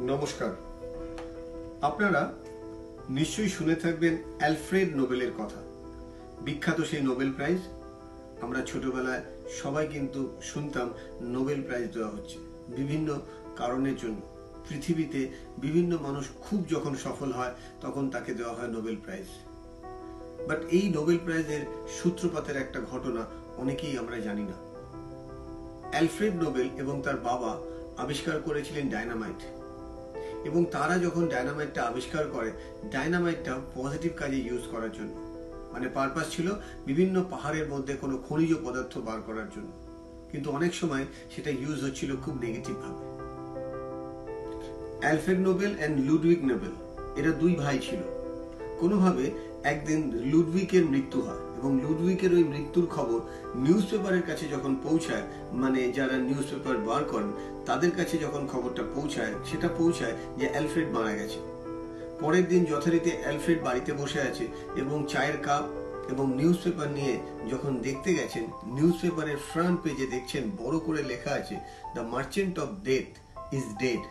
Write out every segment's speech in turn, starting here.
নমস্কার। আপনারা নিশ্চয়ই শুনে থাকবেন অ্যালফ্রেড নোবেলের কথা। বিখ্যাত সেই নোবেল প্রাইজ। আমরা ছোটবেলায় সবাই কিন্তু শুনতাম নোবেল প্রাইজ দেওয়া হচ্ছে বিভিন্ন কারণের জন্য। পৃথিবীতে বিভিন্ন মানুষ খুব যখন সফল হয়, তখন তাকে দেওয়া হয় নোবেল প্রাইজ। বাট এই নোবেল প্রাইজের সূত্রপাতের একটা ঘটনা অনেকেই আমরা জানি না। অ্যালফ্রেড নোবেল এবং তার বাবা আবিষ্কার করেছিলেন ডায়নামাইট। এবং তারা যখন ডায়নামাইটটা আবিষ্কার করে, ডায়নামাইটটা পজিটিভ কাজে ইউজ করার জন্য। মানে পারপাস ছিল বিভিন্ন পাহাড়ের মধ্যে কোনো খনিজ পদার্থ বার করার জন্য। কিন্তু অনেক সময় সেটা ইউজ হচ্ছিল খুব নেগেটিভভাবে Alfred Nobel and Ludvig Nobel, এরা দুই ভাই ছিল। কোনোভাবে একদিন লুডউইকের মৃত্যু হয় এবং লুডউইকের ওই মৃত্যুর খবর নিউজ পেপারের কাছে যখন পৌঁছায় মানে যারা নিউজ পেপার বার করেন, তাদের কাছে যখন খবরটা পৌঁছায়, সেটা পৌঁছায় যে অ্যালফ্রেড মারা গেছে। পরের দিন যথারীতি অ্যালফ্রেড বাড়িতে বসে আছে এবং চায়ের কাপ এবং নিউজ পেপার নিয়ে যখন দেখতে গেছেন নিউজ পেপারের ফ্রন্ট পেজে দেখছেন, বড় করে লেখা আছে, the merchant of death is dead.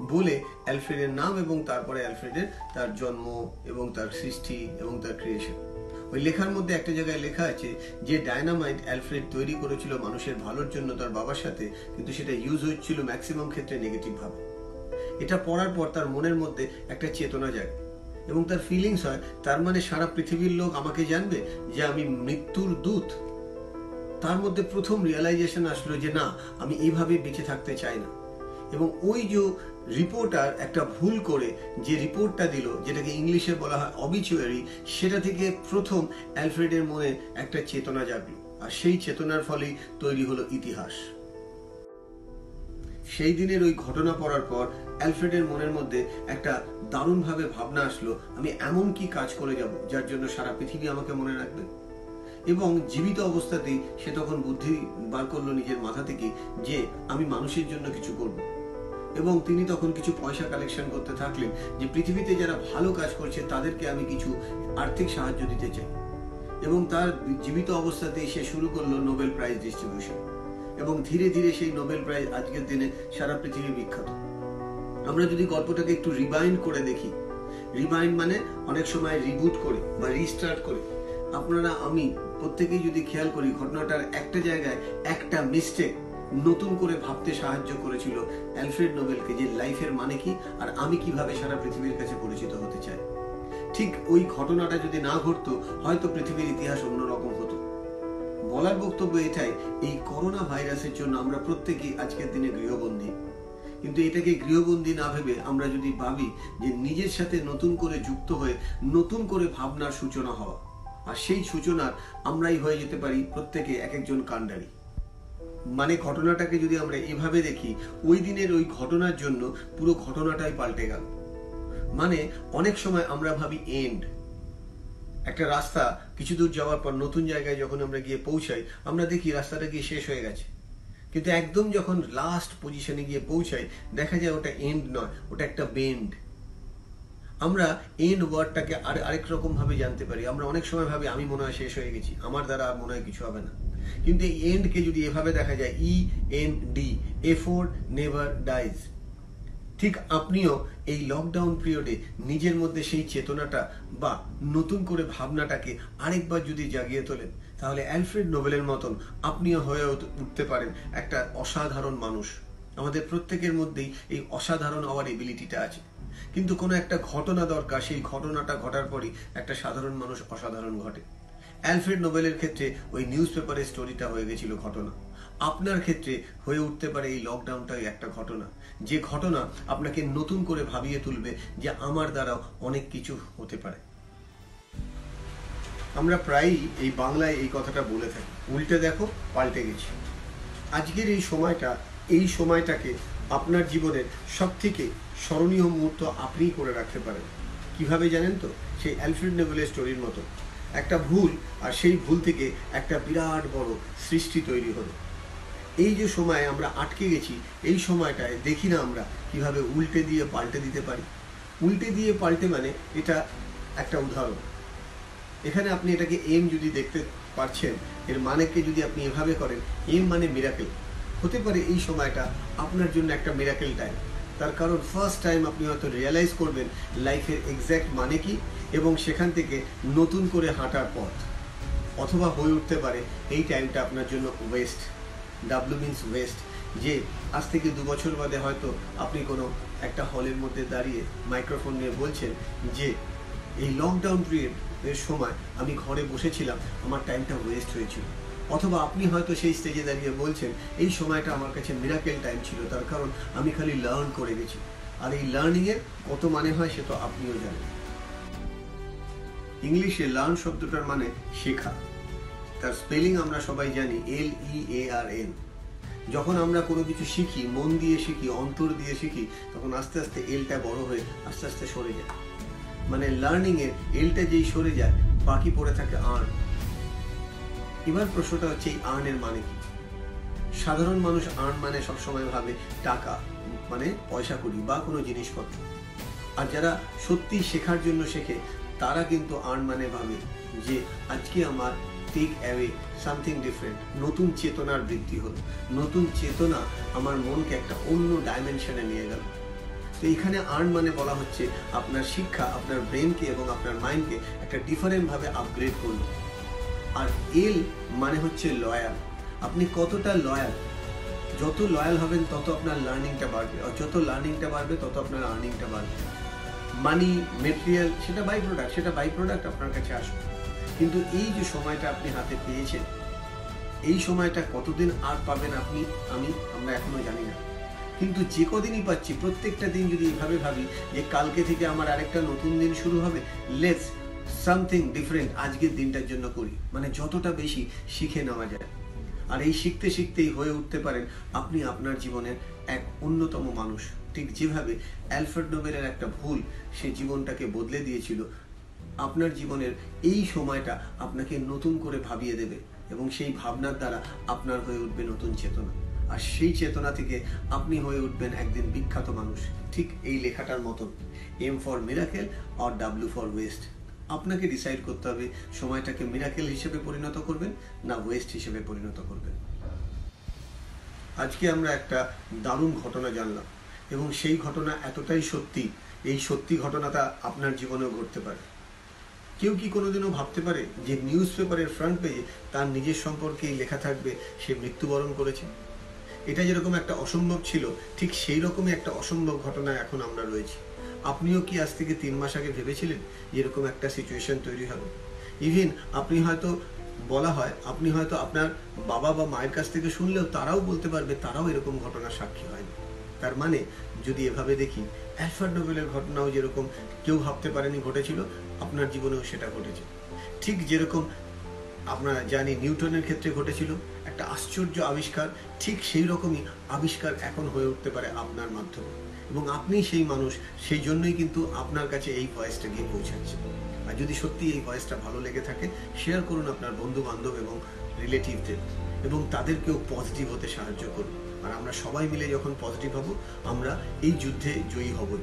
বলে অ্যালফ্রেডের নাম এবং তারপরে অ্যালফ্রেডের তার জন্ম এবং তার সৃষ্টি এবং তার ক্রিয়েশন ওই লেখার মধ্যে একটা জায়গায় লেখা আছে যে ডায়নামাইট অ্যালফ্রেড তৈরি করেছিল মানুষের ভালোর জন্য তার বাবার সাথে, কিন্তু সেটা ইউজ হচ্ছিল ম্যাক্সিমাম ক্ষেত্রে নেগেটিভ ভাবে। এটা পড়ার পর তার মনের মধ্যে একটা চেতনা জাগে এবং তার ফিলিংস হয়, তার মানে সারা পৃথিবীর লোক আমাকে জানবে যে আমি মৃত্যুর দূত। তার মধ্যে প্রথম রিয়েলাইজেশন আসলো যে না, আমি এইভাবে বেঁচে থাকতে চাই না। এবং ওই যে রিপোর্টার একটা ভুল করে যে রিপোর্টটা দিল, যেটাকে ইংলিশে বলা হয় অবিচুয়ারি সেটা থেকে প্রথম অ্যালফ্রেডের মনে একটা চেতনা জাগলো। আর সেই চেতনার ফলেই তৈরি হলো ইতিহাস। সেই দিনের ওই ঘটনা পড়ার পর অ্যালফ্রেডের মনের মধ্যে একটা দারুণভাবে ভাবনা আসলো, আমি এমন কি কাজ করে যাব যার জন্য সারা পৃথিবী আমাকে মনে রাখবে? এবং জীবিত অবস্থাতেই সে তখন বুদ্ধি বার করল নিজের মাথা থেকে যে আমি মানুষের জন্য কিছু করব। এবং তিনি তখন কিছু পয়সা কালেকশন করতে থাকলেন যে পৃথিবীতে যারা ভালো কাজ করছে, তাদেরকে আমি কিছু আর্থিক সাহায্য দিতে চাই। এবং তার জীবিত অবস্থাতেই সে শুরু করল নোবেল প্রাইজ ডিস্ট্রিবিউশন এবং ধীরে ধীরে সেই নোবেল প্রাইজ আজকের দিনে সারা পৃথিবী বিখ্যাত। আমরা যদি গল্পটাকে একটু রিবাইন্ড করে দেখি রিবাইন্ড মানে অনেক সময় রিবুট করে বা রিস্টার্ট করে। আপনারা, আমি প্রত্যেকেই যদি খেয়াল করি, ঘটনাটার একটা জায়গায় একটা মিস্টেক নতুন করে ভাবতে সাহায্য করেছিল অ্যালফ্রেড নোবেলকে যে লাইফের মানে কি আর আমি কীভাবে সারা পৃথিবীর কাছে পরিচিত হতে চাই। ঠিক ওই ঘটনাটা যদি না ঘটতো, হয়তো পৃথিবীর ইতিহাস অন্যরকম হতো। বলার বক্তব্য এটাই, এই করোনা ভাইরাসের জন্য আমরা প্রত্যেকেই আজকের দিনে গৃহবন্দী। কিন্তু এটাকে গৃহবন্দী না ভেবে আমরা যদি ভাবি যে নিজের সাথে নতুন করে যুক্ত হয়ে নতুন করে ভাবনার সূচনা হওয়া, আর সেই সূচনার আমরাই হয়ে যেতে পারি প্রত্যেকে এক একজন কাণ্ডারি। মানে ঘটনাটাকে যদি আমরা এভাবে দেখি, ওই দিনের ওই ঘটনার জন্য পুরো ঘটনাটাই পাল্টে গেল। মানে অনেক সময় আমরা ভাবি এন্ড একটা রাস্তা কিছু দূর যাওয়ার পর নতুন জায়গায় যখন আমরা গিয়ে পৌঁছাই, আমরা দেখি রাস্তাটা গিয়ে শেষ হয়ে গেছে। কিন্তু একদম যখন লাস্ট পজিশনে গিয়ে পৌঁছাই, দেখা যায় ওটা এন্ড নয়, ওটা একটা বেন্ড আমরা এন্ড ওয়ার্ডটাকে আর আরেক রকম ভাবে জানতে পারি। আমরা অনেক সময় ভাবি, আমি মনে হয় শেষ হয়ে গেছি। আমার দ্বারা আর মনে হয় কিছু হবে না। কিন্তু এই এন্ডকে যদি এভাবে দেখা যায় E N D effort never dies ঠিক আপনিও এই লকডাউন পিরিয়ডে নিজের মধ্যে সেই চেতনাটা বা নতুন করে ভাবনাটাকে আরেকবার যদি জাগিয়ে তোলেন, তাহলে অ্যালফ্রেড নোবেলের মতন আপনিও হয়ে উঠতে পারেন একটা অসাধারণ মানুষ। আমাদের প্রত্যেকের মধ্যেই এই অসাধারণ হওয়ার এবিলিটিটা আছে। কিন্তু কোনো একটা ঘটনা দরকার, সেই ঘটনাটা ঘটার পরই একটা সাধারণ মানুষ অসাধারণ ঘটে। অ্যালফ্রেড নোবেলের ক্ষেত্রে ওই নিউজ পেপারের স্টোরিটা হয়ে গেছিল ঘটনা। আপনার ক্ষেত্রে হয়ে উঠতে পারে এই লকডাউনটাই একটা ঘটনা। যে ঘটনা আপনাকে নতুন করে ভাবিয়ে তুলবে যে আমার দ্বারাও অনেক কিছু হতে পারে। আমরা প্রায়ই এই বাংলায় এই কথাটা বলে থাকি। উল্টে দেখো, পাল্টে গেছি। আজকের এই সময়টা, এই সময়টাকে আপনার জীবনের সব থেকে স্মরণীয় মুহূর্ত আপনিই করে রাখতে পারেন। কীভাবে জানেন তো? সেই অ্যালফ্রেড নোবেলের স্টোরির মতো। একটা ভুল, আর সেই ভুল থেকে একটা বিরাট বড় সৃষ্টি তৈরি হলো। এই যে সময় আমরা আটকে গেছি, এই সময়টায় দেখি না আমরা কীভাবে উল্টে দিয়ে পাল্টে দিতে পারি। উল্টে দিয়ে পাল্টে মানে এটা একটা উদাহরণ। এখানে আপনি এটাকে এম যদি দেখতে পারছেন, এর মানেকে যদি আপনি এভাবে করেন এম মানে মিরাকেল হতে পারে এই সময়টা আপনার জন্য একটা মিরাকেল টাইম তার কারণ ফার্স্ট টাইম আপনি হয়তো রিয়েলাইজ করবেন লাইফের এক্স্যাক্ট মানে কি এবং সেখান থেকে নতুন করে হাঁটার পথ, অথবা হয়ে উঠতে পারে এই টাইমটা আপনার জন্য ওয়েস্ট ডাব্লু মিন্স ওয়েস্ট যে আজ থেকে দু বছর বাদে হয়তো আপনি কোনো একটা হলের মধ্যে দাঁড়িয়ে মাইক্রোফোন নিয়ে বলছেন যে, এই লকডাউন পিরিয়ড এর সময় আমি ঘরে বসেছিলাম, আমার টাইমটা ওয়েস্ট হয়েছিল। অথবা আপনি হয়তো সেই স্টেজে দাঁড়িয়ে বলছেন, এই সময়টা আমার কাছে মিরাকেল টাইম ছিল, তার কারণ আমি খালি লার্ন করে গেছি। আর এই লার্নিংয়ের কত মানে হয় সে তো আপনিও জানেন। ইংলিশে লার্ন শব্দটার মানে শেখা। তার স্পেলিং আমরা সবাই জানি এল ই এ আর এন যখন আমরা কোনো কিছু শিখি, মন দিয়ে শিখি, অন্তর দিয়ে শিখি, তখন আস্তে আস্তে এলটা বড় হয়ে আস্তে আস্তে সরে যায়। মানে লার্নিং এর এলটা যেই সরে যায়, বাকি পড়ে থাকে আর্ন এবার প্রশ্নটা হচ্ছে, এই আর্নের মানে কি? সাধারণ মানুষ আর্ন মানে সবসময় ভাবে টাকা মানে পয়সা করি বা কোনো জিনিসপত্র। আর যারা সত্যি শেখার জন্য শেখে তারা কিন্তু আর্ন মানে ভাবে যে আজকে আমার টেক অ্যাওয়ে সামথিং ডিফারেন্ট নতুন চেতনার বৃদ্ধি হলো। নতুন চেতনা আমার মনকে একটা অন্য ডাইমেনশনে নিয়ে গেল। তো এখানে আর্ন মানে বলা হচ্ছে আপনার শিক্ষা, আপনার ব্রেনকে এবং আপনার মাইন্ডকে একটা ডিফারেন্ট ভাবে আপগ্রেড করল। আর এল মানে হচ্ছে লয়াল আপনি কতটা লয়াল যত লয়াল হবেন, তত আপনার লার্নিংটা বাড়বে। আর যত লার্নিংটা বাড়বে, তত আপনার আর্নিংটা বাড়বে। মানি মেটেরিয়াল সেটা বাই প্রোডাক্ট সেটা বাই প্রোডাক্ট আপনার কাছে আসবে। কিন্তু এই যে সময়টা আপনি হাতে পেয়েছেন, এই সময়টা কতদিন আর পাবেন আপনি, আমি, আমরা এখনও জানি না। কিন্তু যে কদিনই পাচ্ছি, প্রত্যেকটা দিন যদি এভাবে ভাবি যে কালকে থেকে আমার আরেকটা নতুন দিন শুরু হবে লেটস সামথিং ডিফারেন্ট আজকের দিনটার জন্য করি। মানে যতটা বেশি শিখে নেওয়া যায়। আর এই শিখতে শিখতেই হয়ে উঠতে পারেন, আপনি আপনার জীবনের এক অন্যতম মানুষ। ঠিক যেভাবে অ্যালফ্রেড নোবেলের একটা ভুল সে জীবনটাকে বদলে দিয়েছিল, আপনার জীবনের এই সময়টা আপনাকে নতুন করে ভাবিয়ে দেবে এবং সেই ভাবনার দ্বারা আপনার হয়ে উঠবে নতুন চেতনা। আর সেই চেতনা থেকে আপনি হয়ে উঠবেন একদিন বিখ্যাত মানুষ। ঠিক এই লেখাটার মতন। এম ফর মিরাকেল আর ডাব্লিউ ফর ওয়েস্ট। আপনাকে ডিসাইড করতে হবে, সময়টাকে মিরাকেল হিসেবে পরিণত করবেন না ওয়েস্ট হিসেবে পরিণত করবেন। আজকে আমরা একটা দারুণ ঘটনা জানলাম। এবং সেই ঘটনা এতটাই সত্যি, এই সত্যি ঘটনাটা আপনার জীবনেও ঘটতে পারে। কেউ কি কোনোদিনও ভাবতে পারে যে নিউজ পেপারের ফ্রন্ট পেজে তার নিজের সম্পর্কেই লেখা থাকবে, সে মৃত্যুবরণ করেছে? এটা যেরকম একটা অসম্ভব ছিল, ঠিক সেই রকমই একটা অসম্ভব ঘটনা এখন আমরা রয়েছি। আপনিও কি আজ থেকে তিন মাস আগে ভেবেছিলেন এরকম একটা সিচুয়েশন তৈরি হবে? ইভিন আপনি হয়তো, বলা হয়, আপনি হয়তো আপনার বাবা বা মায়ের কাছ থেকে শুনলেও তারাও বলতে পারবে তারাও এরকম ঘটনার সাক্ষী হয়নি। তার মানে যদি এভাবে দেখি অ্যালফার্ড নোবেলের ঘটনাও যেরকম কেউ ভাবতে পারেনি ঘটেছিল, আপনার জীবনেও সেটা ঘটেছে। ঠিক যেরকম আমরা জানি নিউটনের ক্ষেত্রে ঘটেছিল, একটা আশ্চর্য আবিষ্কার, ঠিক সেই রকমই আবিষ্কার এখন হয়ে উঠতে পারে আপনার মাধ্যমে। এবং আপনি সেই মানুষ, সেই জন্যই কিন্তু আপনার কাছে এই ভয়েসটা গিয়ে পৌঁছাচ্ছে। আর যদি সত্যি এই ভয়েসটা ভালো লেগে থাকে শেয়ার করুন আপনার বন্ধু বান্ধব এবং রিলেটিভদের এবং তাদেরকেও পজিটিভ হতে সাহায্য করুন। আর আমরা সবাই মিলে যখন পজিটিভ হব আমরা এই যুদ্ধে জয়ী হবই